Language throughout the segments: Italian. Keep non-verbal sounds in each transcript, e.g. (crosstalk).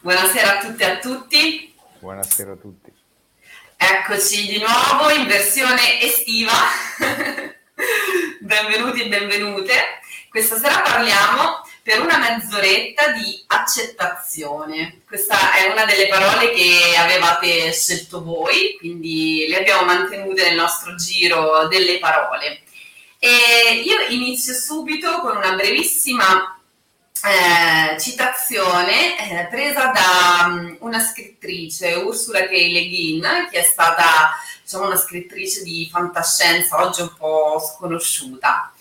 buonasera a tutte e a tutti. Buonasera a tutti. Eccoci di nuovo in versione estiva. (laughs) Benvenuti e benvenute. Questa sera parliamo per una mezz'oretta di accettazione. Questa è una delle parole che avevate scelto voi, quindi le abbiamo mantenute nel nostro giro delle parole. E io inizio subito con una brevissima eh, citazione eh, presa da um, una scrittrice, Ursula K. Le Guin, che è stata diciamo, una scrittrice di fantascienza, oggi un po' sconosciuta.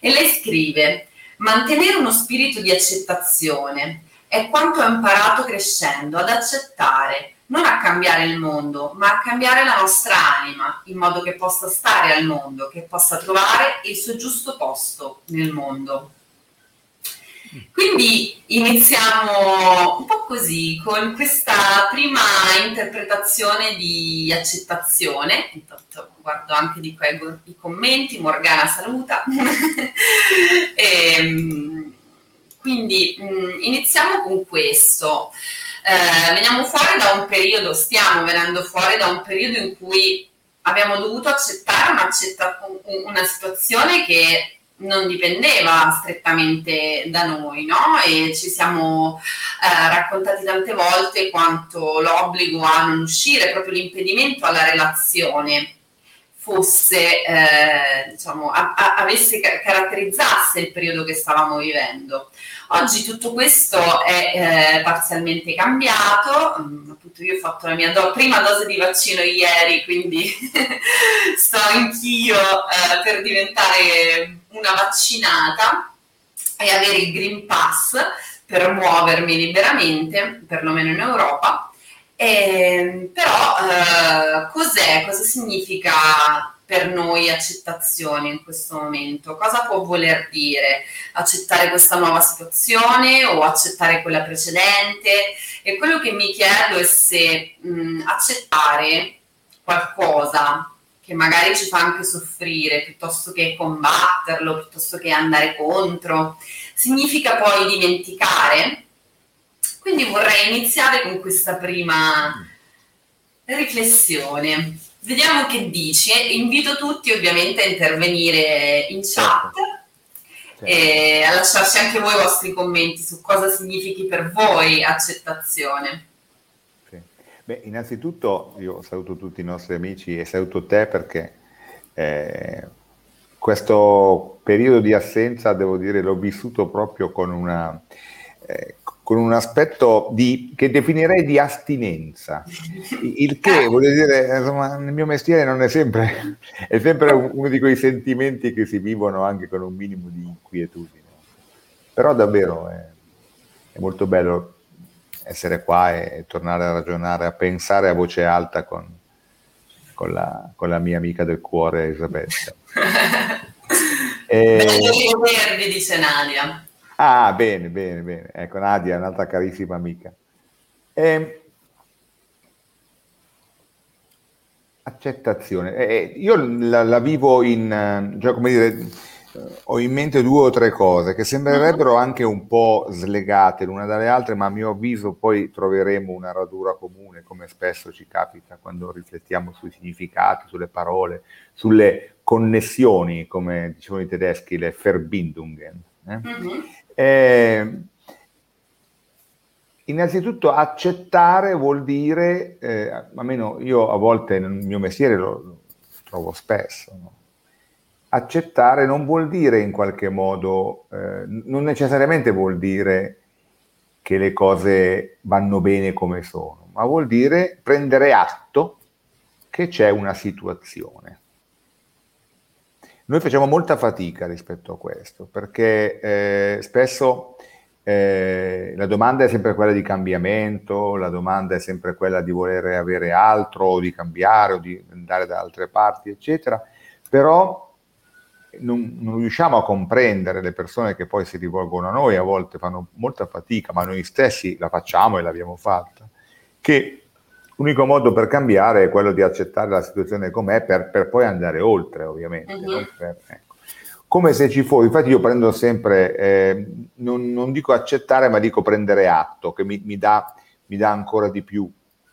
E lei scrive: Mantenere uno spirito di accettazione è quanto ho imparato crescendo ad accettare, non a cambiare il mondo, ma a cambiare la nostra anima, in modo che possa stare al mondo, che possa trovare il suo giusto posto nel mondo. Quindi iniziamo un po' così, con questa prima interpretazione di accettazione. Intanto guardo anche di qua i commenti, Morgana saluta. e, (laughs) ehm, quindi mm, iniziamo con questo. Eh, veniamo fuori da un periodo, stiamo venendo fuori da un periodo in cui abbiamo dovuto accettare una, una situazione che non dipendeva strettamente da noi, no? E ci siamo eh, raccontati tante volte quanto l'obbligo a non uscire, proprio l'impedimento alla relazione fosse, eh, diciamo, a, a, avesse, caratterizzasse il periodo che stavamo vivendo. Oggi tutto questo è eh, parzialmente cambiato, mm, appunto io ho fatto la mia do- prima dose di vaccino ieri, quindi (laughs) sto anch'io eh, per diventare una vaccinata e avere il Green Pass per muovermi liberamente, perlomeno in Europa. E, però eh, cos'è? Cosa significa per noi accettazione in questo momento? Cosa può voler dire accettare questa nuova situazione o accettare quella precedente? E quello che mi chiedo è se mh, accettare qualcosa che magari ci fa anche soffrire piuttosto che combatterlo, piuttosto che andare contro, significa poi dimenticare. Quindi vorrei iniziare con questa prima riflessione. Vediamo che dice. Invito tutti ovviamente a intervenire in chat certo. e a lasciarci anche voi i vostri commenti su cosa significhi per voi accettazione. Beh, innanzitutto io saluto tutti i nostri amici e saluto te perché eh, questo periodo di assenza, devo dire, l'ho vissuto proprio con, una, eh, con un aspetto di, che definirei di astinenza, il che voglio dire, insomma, nel mio mestiere non è sempre, è sempre uno di quei sentimenti che si vivono anche con un minimo di inquietudine. Però davvero è, è molto bello essere qua e tornare a ragionare, a pensare a voce alta con, con, la, con la, mia amica del cuore Isabella. (laughs) e... Verdi, dice Nadia. Ah, bene, bene, bene. Ecco, Nadia è un'altra carissima amica. E... Accettazione. Eh, io la, la, vivo in, cioè, come dire, ho in mente due o tre cose che sembrerebbero anche un po' slegate l'una dalle altre, ma a mio avviso poi troveremo una radura comune, come spesso ci capita quando riflettiamo sui significati, sulle parole, sulle connessioni, come dicevano i tedeschi, le Verbindungen. Eh? Mm-hmm. Eh, innanzitutto accettare vuol dire, eh, almeno io a volte nel mio mestiere lo, lo trovo spesso, no? Accettare non vuol dire in qualche modo, eh, non necessariamente vuol dire che le cose vanno bene come sono, ma vuol dire prendere atto che c'è una situazione. Noi facciamo molta fatica rispetto a questo, perché eh, spesso eh, la domanda è sempre quella di cambiamento, la domanda è sempre quella di voler avere altro, o di cambiare, o di andare da altre parti, eccetera, però non, non, riusciamo a comprendere le persone che poi si rivolgono a noi, a volte fanno molta fatica, ma noi stessi la facciamo e l'abbiamo fatta, che l'unico modo per cambiare è quello di accettare la situazione com'è per, per poi andare oltre, ovviamente. Uh-huh. Per, ecco. Come se ci fosse, infatti io prendo sempre, eh, non, non, dico accettare, ma dico prendere atto, che mi, mi dà mi dà ancora di più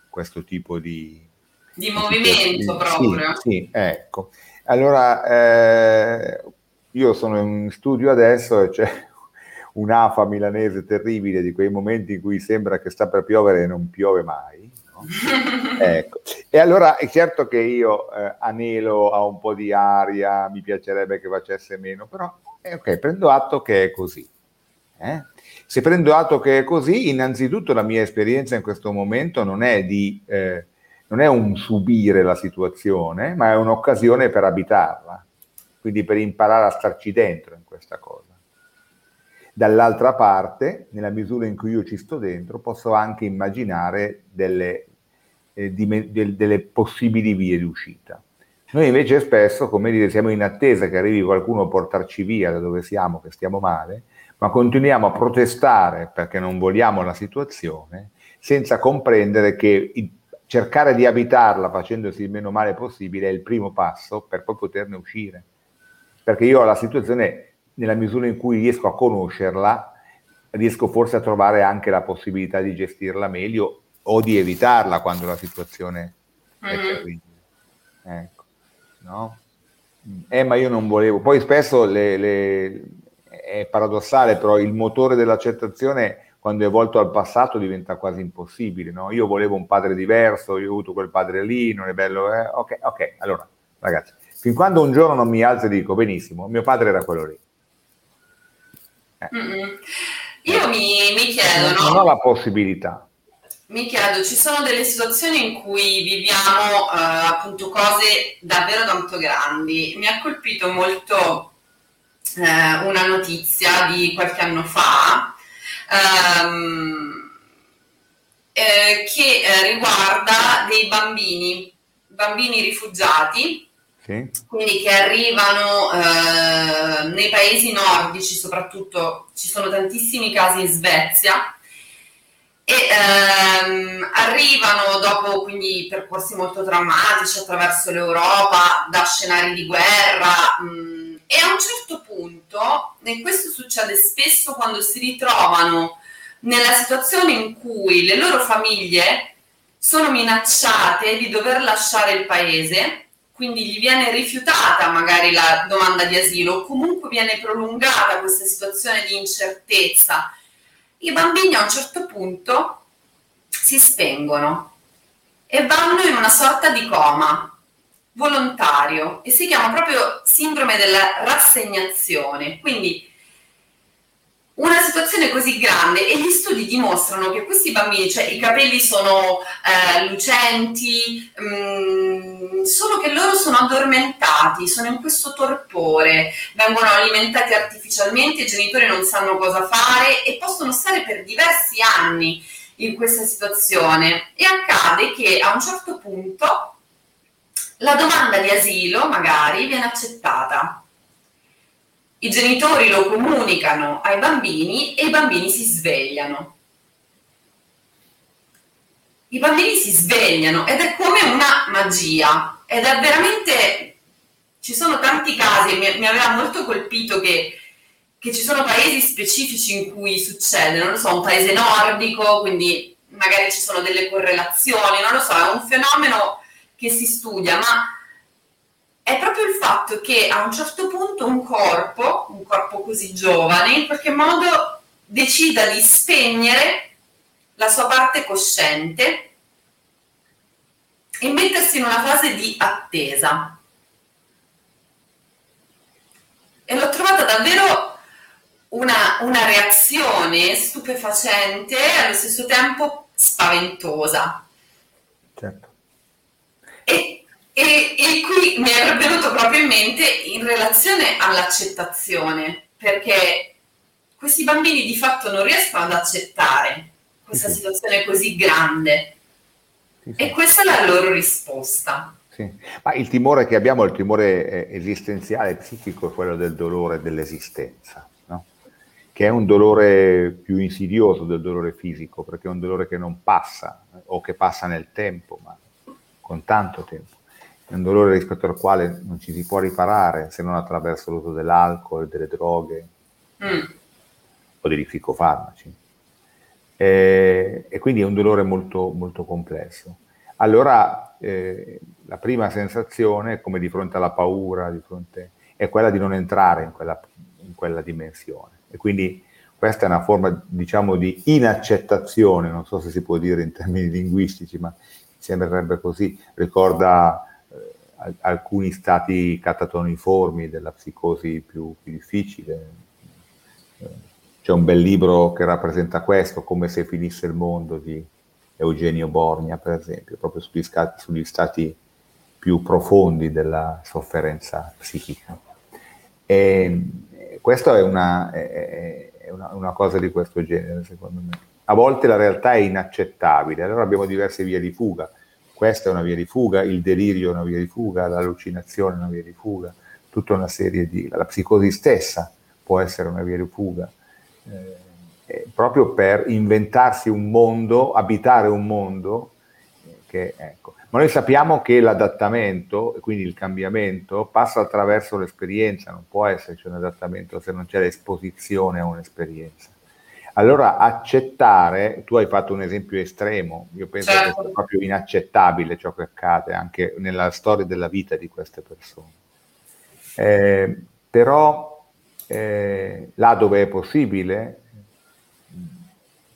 questo tipo di... Di movimento proprio. Sì, sì, ecco. Allora, eh, io sono in studio adesso e c'è (laughs) un'afa milanese terribile di quei momenti in cui sembra che sta per piovere e non piove mai. No? (laughs) ecco. E allora è certo che io eh, anelo a un po' di aria, mi piacerebbe che facesse meno, però eh, ok, prendo atto che è così. Eh? Se prendo atto che è così, innanzitutto la mia esperienza in questo momento non è di... Non è un subire la situazione, ma è un'occasione per abitarla, quindi per imparare a starci dentro in questa cosa. Dall'altra parte, nella misura in cui io ci sto dentro, posso anche immaginare delle, eh, di, de, delle possibili vie di uscita. Noi invece spesso, come dire, siamo in attesa che arrivi qualcuno a portarci via da dove siamo, che stiamo male, ma continuiamo a protestare perché non vogliamo la situazione, senza comprendere che il, cercare di abitarla facendosi il meno male possibile è il primo passo per poi poterne uscire. Perché io ho la situazione nella misura in cui riesco a conoscerla, riesco forse a trovare anche la possibilità di gestirla meglio o di evitarla quando la situazione mm-hmm. è terribile. Ecco, no? Eh, ma io non volevo. Poi spesso le, le... è paradossale, però il motore dell'accettazione quando è volto al passato diventa quasi impossibile. No? Io volevo un padre diverso, io ho avuto quel padre lì, non è bello. Eh? Ok, ok, allora, ragazzi, fin quando un giorno non mi alzo e dico benissimo, mio padre era quello lì eh. Io mi, mi chiedo, non, no? ho la possibilità. Mi chiedo, ci sono delle situazioni in cui viviamo uh, appunto cose davvero tanto grandi. Mi ha colpito molto uh, una notizia di qualche anno fa um, eh, che eh, riguarda dei bambini, bambini rifugiati sì. quindi che arrivano eh, nei paesi nordici, soprattutto ci sono tantissimi casi in Svezia, e ehm, arrivano dopo quindi percorsi molto drammatici attraverso l'Europa, da scenari di guerra. Mh, e a un certo punto, e questo succede spesso quando si ritrovano nella situazione in cui le loro famiglie sono minacciate di dover lasciare il paese, quindi gli viene rifiutata magari la domanda di asilo o comunque viene prolungata questa situazione di incertezza, i bambini a un certo punto si spengono e vanno in una sorta di coma volontario e si chiama proprio sindrome della rassegnazione. Quindi una situazione così grande e gli studi dimostrano che questi bambini, cioè i capelli sono eh, lucenti, mh, mm, solo che loro sono addormentati, sono in questo torpore, vengono alimentati artificialmente, i genitori non sanno cosa fare e possono stare per diversi anni in questa situazione e accade che a un certo punto la domanda di asilo magari viene accettata i genitori lo comunicano ai bambini e i bambini si svegliano. I bambini si svegliano ed è come una magia ed è veramente... Ci sono tanti casi, mi, mi aveva molto colpito che, che ci sono paesi specifici in cui succede, non lo so, un paese nordico, quindi magari ci sono delle correlazioni, non lo so, è un fenomeno che si studia, ma è proprio il fatto che a un certo punto un corpo, un corpo così giovane, in qualche modo decida di spegnere la sua parte cosciente e mettersi in una fase di attesa. E l'ho trovata davvero una, una reazione stupefacente e allo stesso tempo spaventosa. Certo. E e, qui mi è venuto proprio in mente in relazione all'accettazione, perché questi bambini di fatto non riescono ad accettare questa sì. situazione così grande. Sì, sì. E questa è la loro risposta. Sì. Ma il timore che abbiamo, il timore eh, esistenziale, psichico, è quello del dolore dell'esistenza, no? che è un dolore più insidioso del dolore fisico, perché è un dolore che non passa o che passa nel tempo, ma con tanto tempo è un dolore rispetto al quale non ci si può riparare se non attraverso l'uso dell'alcol, delle droghe mm. o degli psicofarmaci. eh, e quindi è un dolore molto, molto complesso. Allora eh, la prima sensazione, come di fronte alla paura, fronte, è quella di non entrare in quella, in quella dimensione. E quindi questa è una forma, diciamo, di inaccettazione, non so se si può dire in termini (laughs) linguistici, ma sembrerebbe così, ricorda alcuni stati catatoniformi della psicosi più, più difficile. C'è un bel libro che rappresenta questo, come se finisse il mondo di Eugenio Borgna, per esempio, proprio sugli, scati, sugli stati più profondi della sofferenza psichica. E questa è una, è una, una cosa di questo genere, secondo me. A volte la realtà è inaccettabile, allora abbiamo diverse vie di fuga. Questa è una via di fuga, il delirio è una via di fuga, l'allucinazione è una via di fuga, tutta una serie di... la psicosi stessa può essere una via di fuga, eh, proprio per inventarsi un mondo, abitare un mondo che, ecco. Ma noi sappiamo che l'adattamento, quindi il cambiamento, passa attraverso l'esperienza, non può esserci un adattamento se non c'è l'esposizione a un'esperienza. Allora accettare, tu hai fatto un esempio estremo, io penso certo. che sia proprio inaccettabile ciò che accade anche nella storia della vita di queste persone. Eh, però eh, là dove è possibile,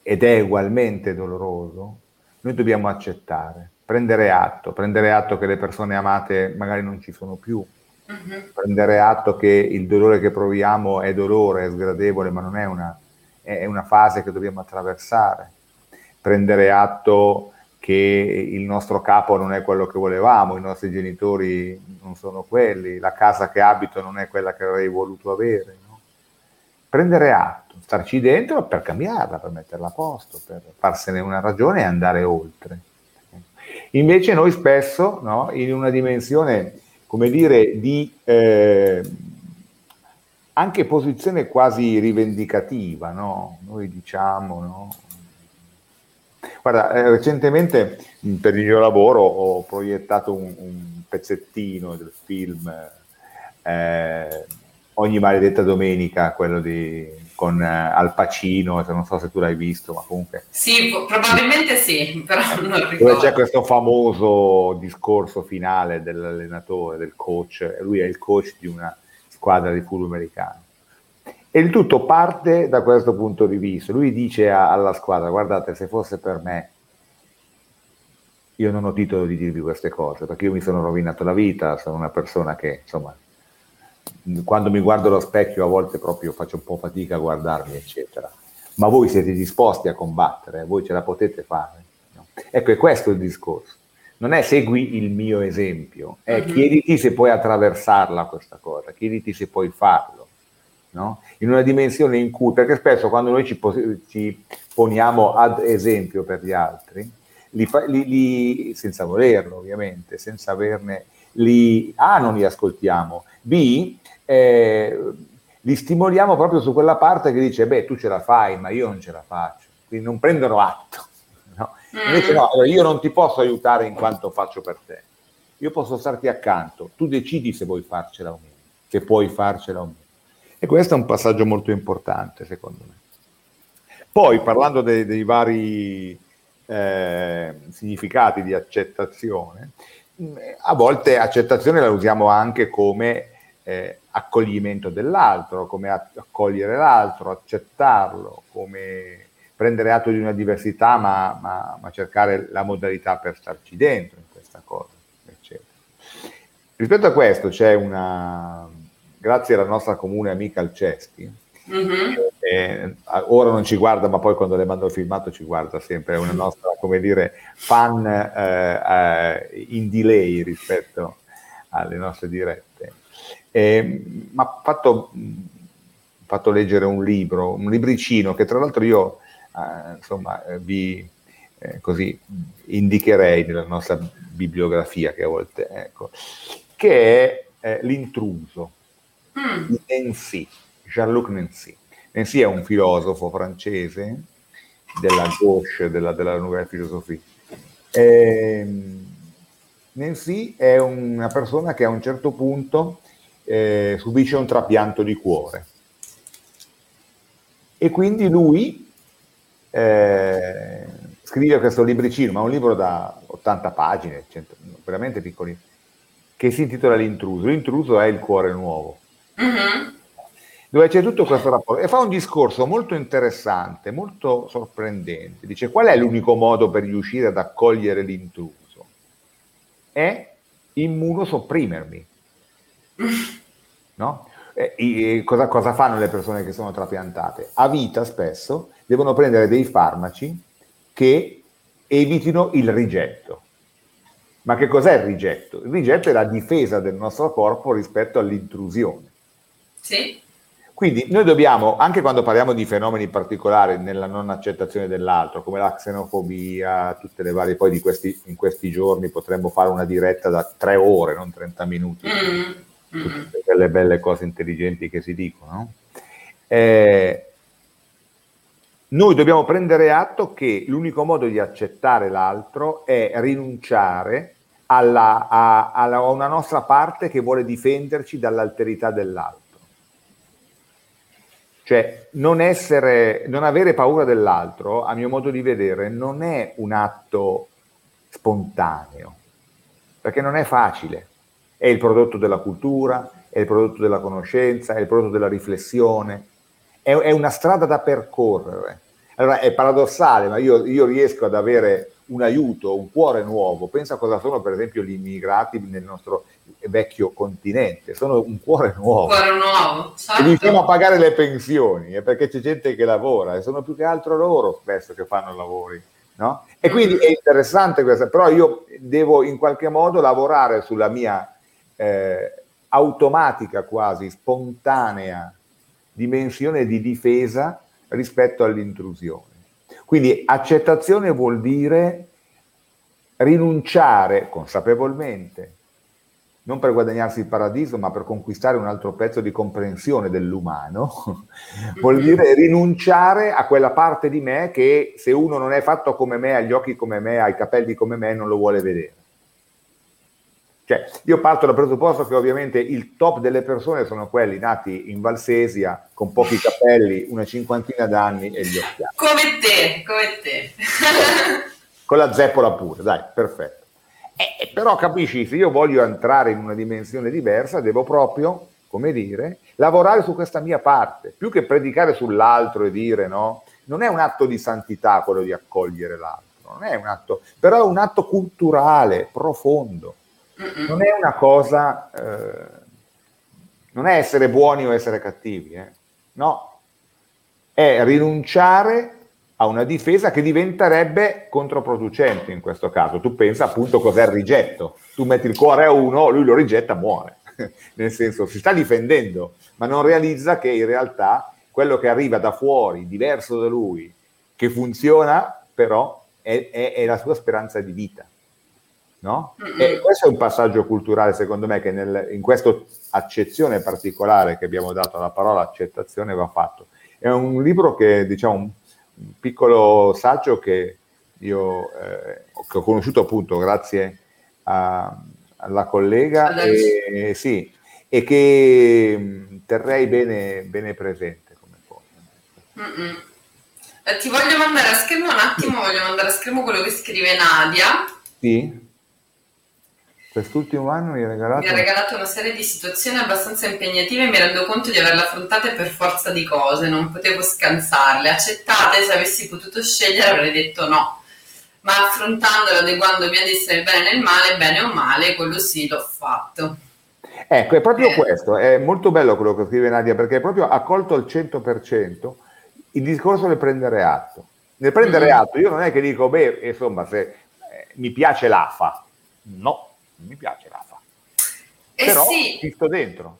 ed è ugualmente doloroso, noi dobbiamo accettare, prendere atto, prendere atto che le persone amate magari non ci sono più, uh-huh. prendere atto che il dolore che proviamo è dolore, è sgradevole, ma non è una, è una fase che dobbiamo attraversare, prendere atto che il nostro capo non è quello che volevamo, i nostri genitori non sono quelli, la casa che abito non è quella che avrei voluto avere. No? Prendere atto, starci dentro per cambiarla, per metterla a posto, per farsene una ragione e andare oltre. Invece noi spesso, no, in una dimensione, come dire, di eh, anche posizione quasi rivendicativa, no? Noi diciamo, no? Guarda, eh, recentemente per il mio lavoro ho proiettato un, un pezzettino del film eh, Ogni maledetta domenica, quello di con eh, Al Pacino, non so se tu l'hai visto, ma comunque... Sì, probabilmente sì, (laughs) però non ricordo. Dove c'è questo famoso discorso finale dell'allenatore, del coach, lui è il coach di una squadra di football americano. E il tutto parte da questo punto di vista. Lui dice a, alla squadra, guardate, se fosse per me, io non ho titolo di dirvi queste cose, perché io mi sono rovinato la vita, sono una persona che, insomma, quando mi guardo allo specchio a volte proprio faccio un po' fatica a guardarmi, eccetera. Ma voi siete disposti a combattere, voi ce la potete fare. No? Ecco, è questo il discorso. Non è segui il mio esempio, è mm-hmm. chiediti se puoi attraversarla questa cosa, chiediti se puoi farlo. No? In una dimensione in cui, perché spesso quando noi ci, ci poniamo ad esempio per gli altri, li, li, li, senza volerlo ovviamente, senza averne, li, A non li ascoltiamo, B eh, li stimoliamo proprio su quella parte che dice, beh, tu ce la fai, ma io non ce la faccio. Quindi non prendono atto. No? Invece no, allora io non ti posso aiutare in quanto faccio per te. Io posso starti accanto. Tu decidi se vuoi farcela o meno, se puoi farcela o meno. E questo è un passaggio molto importante, secondo me. Poi, parlando dei, dei vari eh, significati di accettazione, a volte accettazione la usiamo anche come eh, accoglimento dell'altro, come accogliere l'altro, accettarlo, come prendere atto di una diversità, ma, ma, ma cercare la modalità per starci dentro in questa cosa, eccetera. Rispetto a questo c'è una, grazie alla nostra comune amica Alcesti, Mm-hmm. Eh, ora non ci guarda, ma poi quando le mando il filmato ci guarda sempre, è una nostra, come dire, fan eh, eh, in delay rispetto alle nostre dirette. Eh, mi ha fatto, fatto, leggere un libro, un libricino che tra l'altro io eh, insomma, vi eh, così indicherei nella nostra bibliografia che a volte ecco, che è eh, L'intruso mm. Nancy, Jean-Luc Nancy. Nancy è un filosofo francese della gauche, della, della nouvelle philosophie. Eh, Nancy è una persona che a un certo punto eh, subisce un trapianto di cuore. E quindi lui eh, scrive questo libricino, ma un libro da 80 pagine, 100, veramente piccolino, che si intitola L'intruso. L'intruso è il cuore nuovo. Mm-hmm. Dove c'è tutto questo rapporto e fa un discorso molto interessante, molto sorprendente. Dice: Qual è l'unico modo per riuscire ad accogliere l'intruso? È immunosopprimermi. (laughs) No? E, e cosa, cosa fanno le persone che sono trapiantate? A vita spesso devono prendere dei farmaci che evitino il rigetto. Ma che cos'è il rigetto? Il rigetto è la difesa del nostro corpo rispetto all'intrusione. Sì. Quindi noi dobbiamo, anche quando parliamo di fenomeni particolari nella non accettazione dell'altro, come la xenofobia, tutte le varie, poi di questi, in questi giorni potremmo fare una diretta da tre ore, non 30 minuti, mm. tutte quelle belle cose intelligenti che si dicono. Eh, noi dobbiamo prendere atto che l'unico modo di accettare l'altro è rinunciare alla, a, a una nostra parte che vuole difenderci dall'alterità dell'altro. Cioè, non, essere, non avere paura dell'altro, a mio modo di vedere, non è un atto spontaneo, perché non è facile. È il prodotto della cultura, è il prodotto della conoscenza, è il prodotto della riflessione, è, è una strada da percorrere. Allora è paradossale, ma io, io, riesco ad avere un aiuto, un cuore nuovo. Pensa cosa sono, per esempio, gli immigrati nel nostro vecchio continente. Sono un cuore nuovo. Cuore nuovo, certo. E riusciamo a pagare le pensioni, eh, perché c'è gente che lavora e sono più che altro loro spesso che fanno lavori. No? E quindi è interessante questo, però io devo in qualche modo lavorare sulla mia eh, automatica, quasi spontanea dimensione di difesa rispetto all'intrusione. Quindi accettazione vuol dire rinunciare consapevolmente, non per guadagnarsi il paradiso, ma per conquistare un altro pezzo di comprensione dell'umano, (laughs) vuol dire rinunciare a quella parte di me che se uno non è fatto come me, ha gli occhi come me, ha i capelli come me, non lo vuole vedere. Cioè, io parto dal presupposto che ovviamente il top delle persone sono quelli nati in Valsesia, con pochi capelli, una cinquantina d'anni e gli occhi. Come te, come te. (laughs) con la zeppola pure, dai, perfetto. Eh, però capisci, se io voglio entrare in una dimensione diversa, devo proprio, come dire, lavorare su questa mia parte, più che predicare sull'altro e dire no, non è un atto di santità quello di accogliere l'altro, non è un atto, però è un atto culturale, profondo non è una cosa, eh, non è essere buoni o essere cattivi, eh. no, è rinunciare a una difesa che diventerebbe controproducente in questo caso. Tu pensa appunto cos'è il rigetto, tu metti il cuore a uno, lui lo rigetta, muore, (laughs) nel senso si sta difendendo, ma non realizza che in realtà quello che arriva da fuori, diverso da lui, che funziona, però è, è, è la sua speranza di vita. No? E questo è un passaggio culturale, secondo me, che nel, in questa accezione particolare che abbiamo dato alla parola accettazione va fatto. È un libro che, diciamo, un, un piccolo saggio che io eh, che ho conosciuto appunto grazie a, alla collega e, sì, e che mh, terrei bene, bene, presente come cosa. Eh, ti voglio mandare a schermo un attimo, voglio mandare a schermo quello che scrive Nadia. Sì. Quest'ultimo anno mi ha regalato... Mi ha regalato una serie di situazioni abbastanza impegnative e mi rendo conto di averle affrontate per forza di cose, non potevo scansarle. Accettate, se avessi potuto scegliere avrei detto no. Ma affrontandolo, adeguandomi ad essere il bene e il male, bene o male, quello sì l'ho fatto. Ecco, è proprio eh. questo, è molto bello quello che scrive Nadia, perché è proprio accolto al 100% il discorso del prendere atto. Nel prendere mm-hmm. atto, io non è che dico, beh, insomma, se eh, mi piace l'AFA, no, mi piace Rafa. Eh Però sì. ci sto dentro.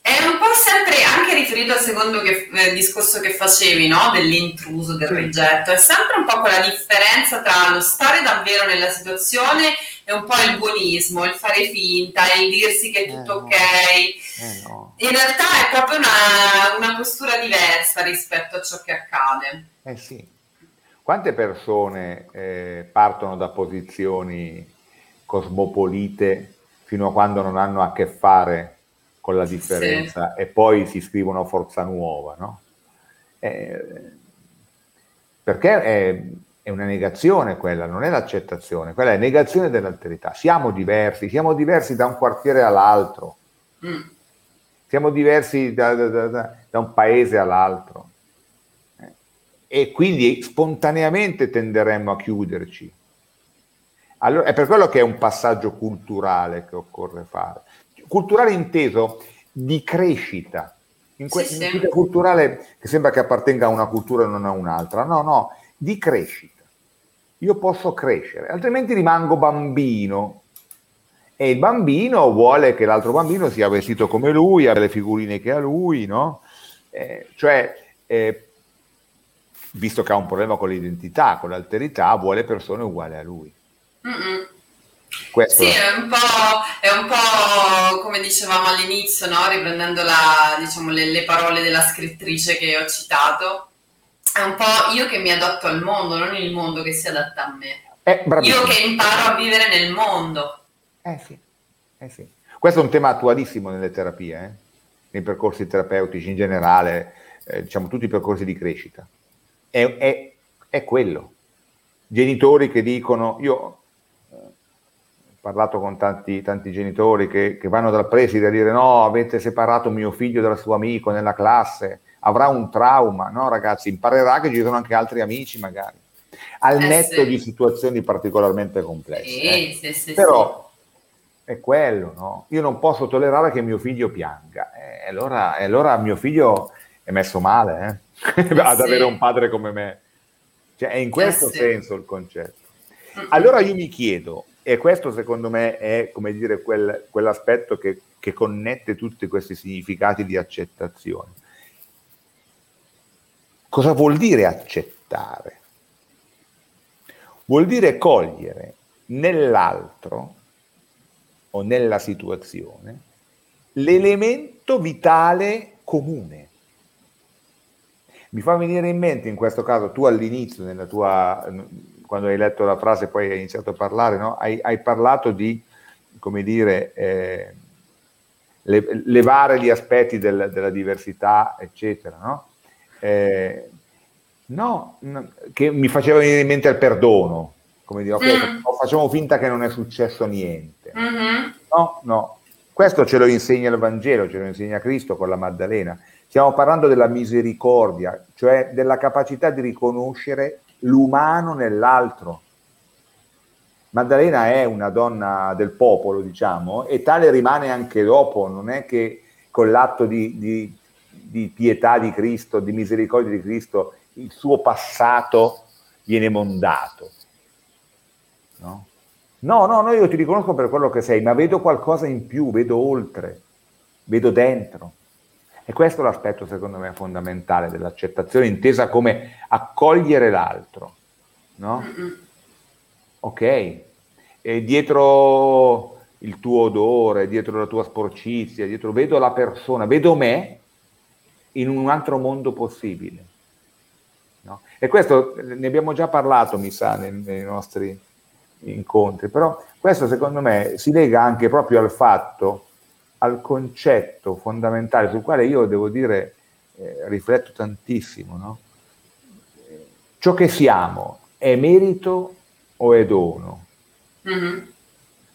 È un po' sempre, anche riferito al secondo che, eh, discorso che facevi, no? dell'intruso, del sì. rigetto, è sempre un po' quella differenza tra lo stare davvero nella situazione e un po' il buonismo, il fare finta, il dirsi che è tutto eh, ok. Eh, no. In realtà è proprio una, una, postura diversa rispetto a ciò che accade. Eh sì. Quante persone eh, partono da posizioni cosmopolite fino a quando non hanno a che fare con la differenza sì. e poi si scrivono Forza Nuova, no? Eh, perché è, è una negazione quella, non è l'accettazione, quella è negazione dell'alterità. Siamo diversi, siamo diversi da un quartiere all'altro, mm. siamo diversi da, da, da, da, un paese all'altro eh. e quindi spontaneamente tenderemmo a chiuderci. Allora, è per quello che è un passaggio culturale che occorre fare. Culturale inteso di crescita. In questa sì, sì. culturale che sembra che appartenga a una cultura e non a un'altra. No, no, di crescita io posso crescere, altrimenti rimango bambino. E il bambino vuole che l'altro bambino sia vestito come lui, abbia le figurine che ha lui, no? Eh, cioè, eh, visto che ha un problema con l'identità, con l'alterità, vuole persone uguali a lui. Sì, è un, è un, po', come dicevamo all'inizio, no? riprendendo la, diciamo, le, le parole della scrittrice che ho citato è un po' io che mi adatto al mondo, non il mondo che si adatta a me. Eh, io che imparo a vivere nel mondo. Eh sì, eh sì. Questo è un tema attualissimo nelle terapie, eh? nei percorsi terapeutici in generale, eh, diciamo tutti i percorsi di crescita. È, è, è quello. Genitori che dicono, io parlato con tanti, tanti genitori che, che vanno dal preside a dire no, avete separato mio figlio dal suo amico nella classe, avrà un trauma, no ragazzi? Imparerà che ci sono anche altri amici magari, al eh netto sì. di situazioni particolarmente complesse. Sì, eh. sì, Però è quello, no? Io non posso tollerare che mio figlio pianga. E allora, e allora mio figlio è messo male eh? eh (laughs) ad avere un padre come me. Cioè, è in questo senso il concetto. Allora io mi chiedo, e questo secondo me è come dire quel, quell'aspetto che, che connette tutti questi significati di accettazione Cosa vuol dire accettare? Vuol dire cogliere nell'altro o nella situazione l'elemento vitale comune. Mi fa venire in mente in questo caso, tu all'inizio, tua, quando hai letto la frase poi hai iniziato a parlare, no? hai, hai, parlato di, come dire, eh, le, levare gli aspetti del, della diversità, eccetera, no? eh, no, no, che mi faceva venire in mente il perdono, come dire, ok, mm. facciamo finta che non è successo niente. Mm-hmm. No, no, questo ce lo insegna il Vangelo, ce lo insegna Cristo con la Maddalena. Stiamo parlando della misericordia, cioè della capacità di riconoscere l'umano nell'altro. Maddalena è una donna del popolo, diciamo, e tale rimane anche dopo, non è che con l'atto di, di di pietà di Cristo, di misericordia di Cristo, il suo passato viene mondato. No? No, no, no, io ti riconosco per quello che sei, ma vedo qualcosa in più, vedo oltre, vedo dentro. E questo è l'aspetto, secondo me, fondamentale dell'accettazione, intesa come accogliere l'altro. No? Ok, e dietro il tuo odore, dietro la tua sporcizia, dietro vedo la persona, vedo me in un altro mondo possibile. No? E questo ne abbiamo già parlato, mi sa, nei, nei, nostri incontri, però questo secondo me si lega anche proprio al fatto, al concetto fondamentale sul quale io devo dire eh, rifletto tantissimo. No? Ciò che siamo è merito o è dono? Mm-hmm.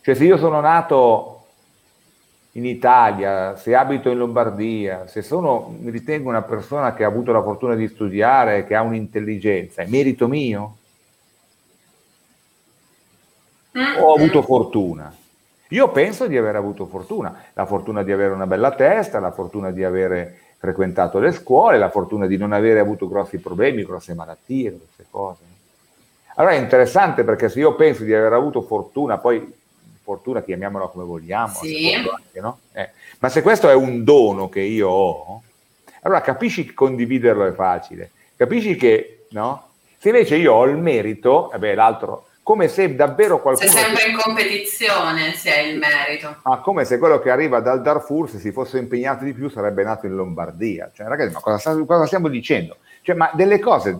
Cioè se io sono nato in Italia, se abito in Lombardia, se sono, mi ritengo una persona che ha avuto la fortuna di studiare, che ha un'intelligenza, è merito mio? O ho avuto fortuna? Io penso di aver avuto fortuna, la fortuna di avere una bella testa, la fortuna di aver frequentato le scuole, la fortuna di non avere avuto grossi problemi, grosse malattie, queste cose. Allora è interessante perché se io penso di aver avuto fortuna, poi fortuna, chiamiamola come vogliamo, sì. anche, no? eh. ma se questo è un dono che io ho, allora capisci che condividerlo è facile, capisci che no? Se invece io ho il merito, eh beh, l'altro, come se davvero qualcuno... Sei sempre in competizione se hai il merito. Ma come se quello che arriva dal Darfur, se si fosse impegnato di più, sarebbe nato in Lombardia. Cioè, ragazzi, ma cosa, cosa stiamo dicendo? Cioè, ma delle cose,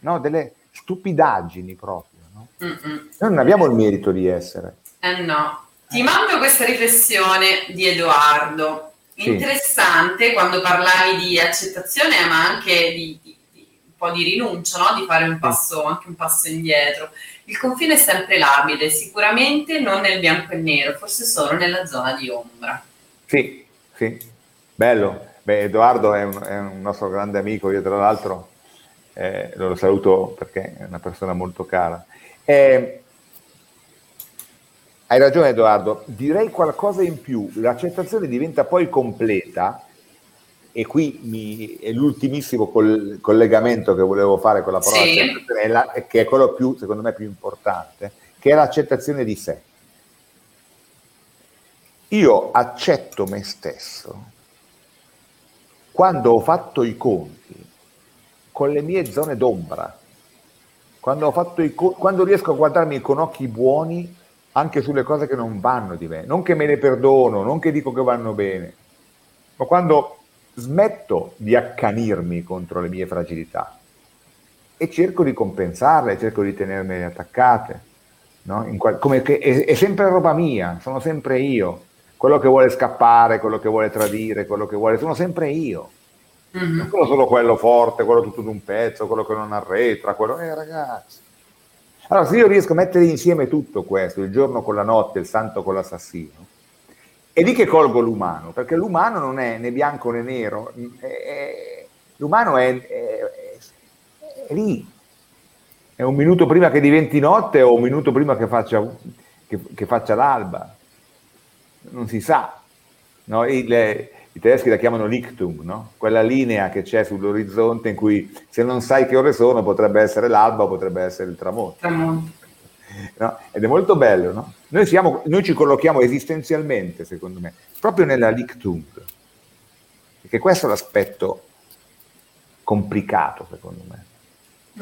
no? Delle stupidaggini proprio. No? Noi non abbiamo il merito di essere. Eh no. Ti mando questa riflessione di Edoardo. Interessante sì. quando parlavi di accettazione, ma anche di, di, di po' di rinuncia, no? di fare un passo, anche un passo indietro. Il confine è sempre labile, sicuramente non nel bianco e nero, forse solo nella zona di ombra. Sì, sì, bello. Beh, Edoardo è un, è un nostro grande amico, io tra l'altro eh, lo saluto perché è una persona molto cara. Eh, hai ragione Edoardo, direi qualcosa in più, l'accettazione diventa poi completa e qui mi, è l'ultimissimo col, collegamento che volevo fare con la parola sì. accettazione, che è quello più, secondo me, più importante, che è l'accettazione di sé. Io accetto me stesso quando ho fatto i conti con le mie zone d'ombra, quando, ho fatto i, quando riesco a guardarmi con occhi buoni anche sulle cose che non vanno di me, non che me le perdono, non che dico che vanno bene, ma quando smetto di accanirmi contro le mie fragilità e cerco di compensarle, cerco di tenermele attaccate, no? qual- come che è, è sempre roba mia, sono sempre io, quello che vuole scappare, quello che vuole tradire, quello che vuole, sono sempre io. Mm-hmm. Non sono solo quello forte, quello tutto d'un pezzo, quello che non arretra, quello... Eh ragazzi, allora, se io riesco a mettere insieme tutto questo, il giorno con la notte, il santo con l'assassino, è lì che colgo l'umano, perché l'umano non è né bianco né nero, è, è, l'umano è, è, lì. È un minuto prima che diventi notte o un minuto prima che faccia, che, che faccia l'alba. Non si sa. No? Il, i tedeschi la chiamano Lichtung, no? quella linea che c'è sull'orizzonte in cui se non sai che ore sono potrebbe essere l'alba o potrebbe essere il tramonto. tramonto. No? Ed è molto bello, no? noi, siamo, noi, ci collochiamo esistenzialmente, secondo me, proprio nella Lichtung, perché questo è l'aspetto complicato, secondo me.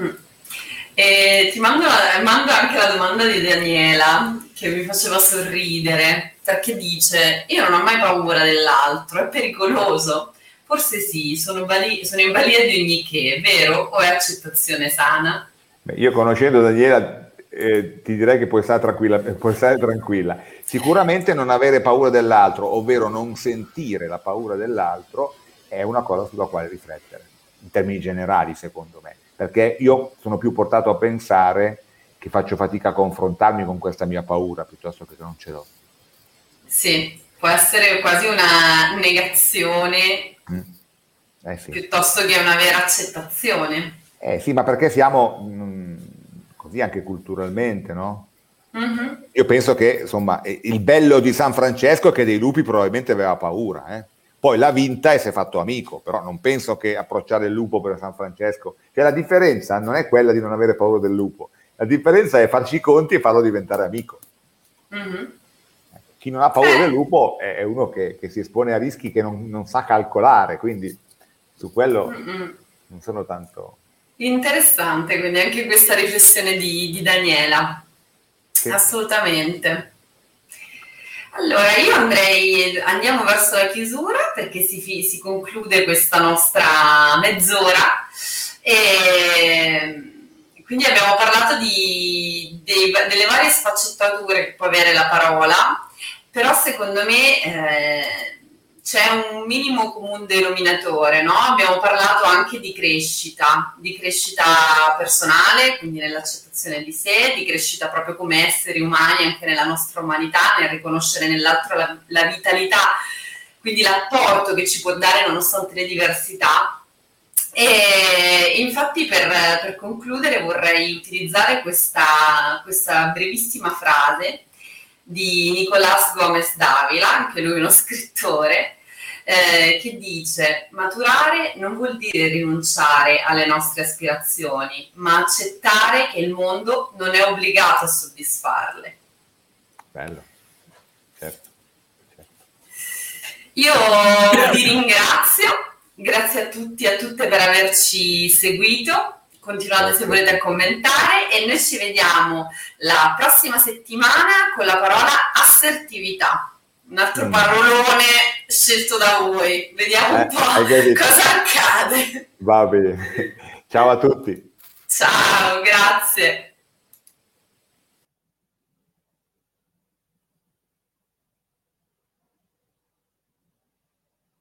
Mm. E ti mando, mando anche la domanda di Daniela, che mi faceva sorridere perché dice io non ho mai paura dell'altro, è pericoloso. Forse sì, sono, bali- sono in balia di ogni che, vero? O è accettazione sana? Beh, io conoscendo Daniela eh, ti direi che puoi stare, tranquilla, puoi stare tranquilla. Sicuramente non avere paura dell'altro, ovvero non sentire la paura dell'altro, è una cosa sulla quale riflettere, in termini generali secondo me, perché io sono più portato a pensare che faccio fatica a confrontarmi con questa mia paura piuttosto che non ce l'ho. Sì, può essere quasi una negazione mm. eh sì. piuttosto che una vera accettazione. Eh sì, ma perché siamo mh, mm, così anche culturalmente, no? Mm-hmm. Io penso che insomma il bello di San Francesco è che dei lupi probabilmente aveva paura, eh? poi l'ha vinta e si è fatto amico, però non penso che approcciare il lupo per San Francesco, cioè la differenza non è quella di non avere paura del lupo, la differenza è farci i conti e farlo diventare amico. Mm-hmm chi non ha paura del lupo è uno che, che si espone a rischi che non, non sa calcolare, quindi su quello non sono tanto... Interessante, quindi anche questa riflessione di, di Daniela. Sì. Assolutamente. Allora, io andrei, andiamo verso la chiusura perché si, si conclude questa nostra mezz'ora. E quindi abbiamo parlato di, dei, delle varie sfaccettature che può avere la parola però secondo me eh, c'è un minimo comune denominatore, no? Abbiamo parlato anche di crescita, di crescita personale, quindi nell'accettazione di sé, di crescita proprio come esseri umani, anche nella nostra umanità, nel riconoscere nell'altro la, la vitalità, quindi l'apporto che ci può dare nonostante le diversità. E infatti per, per concludere vorrei utilizzare questa, questa brevissima frase di Nicolás Gomez Davila, anche lui uno (laughs) scrittore, eh, che dice maturare non vuol dire rinunciare alle nostre aspirazioni, ma accettare che il mondo non è obbligato a soddisfarle. Bello, certo. certo. Io vi ringrazio, grazie a tutti e a tutte per averci seguito continuate se volete a commentare e noi ci vediamo la prossima settimana con la parola assertività. Un altro mm. parolone scelto da voi. Vediamo eh, un po' cosa accade. Va bene. Ciao a tutti. Ciao, grazie.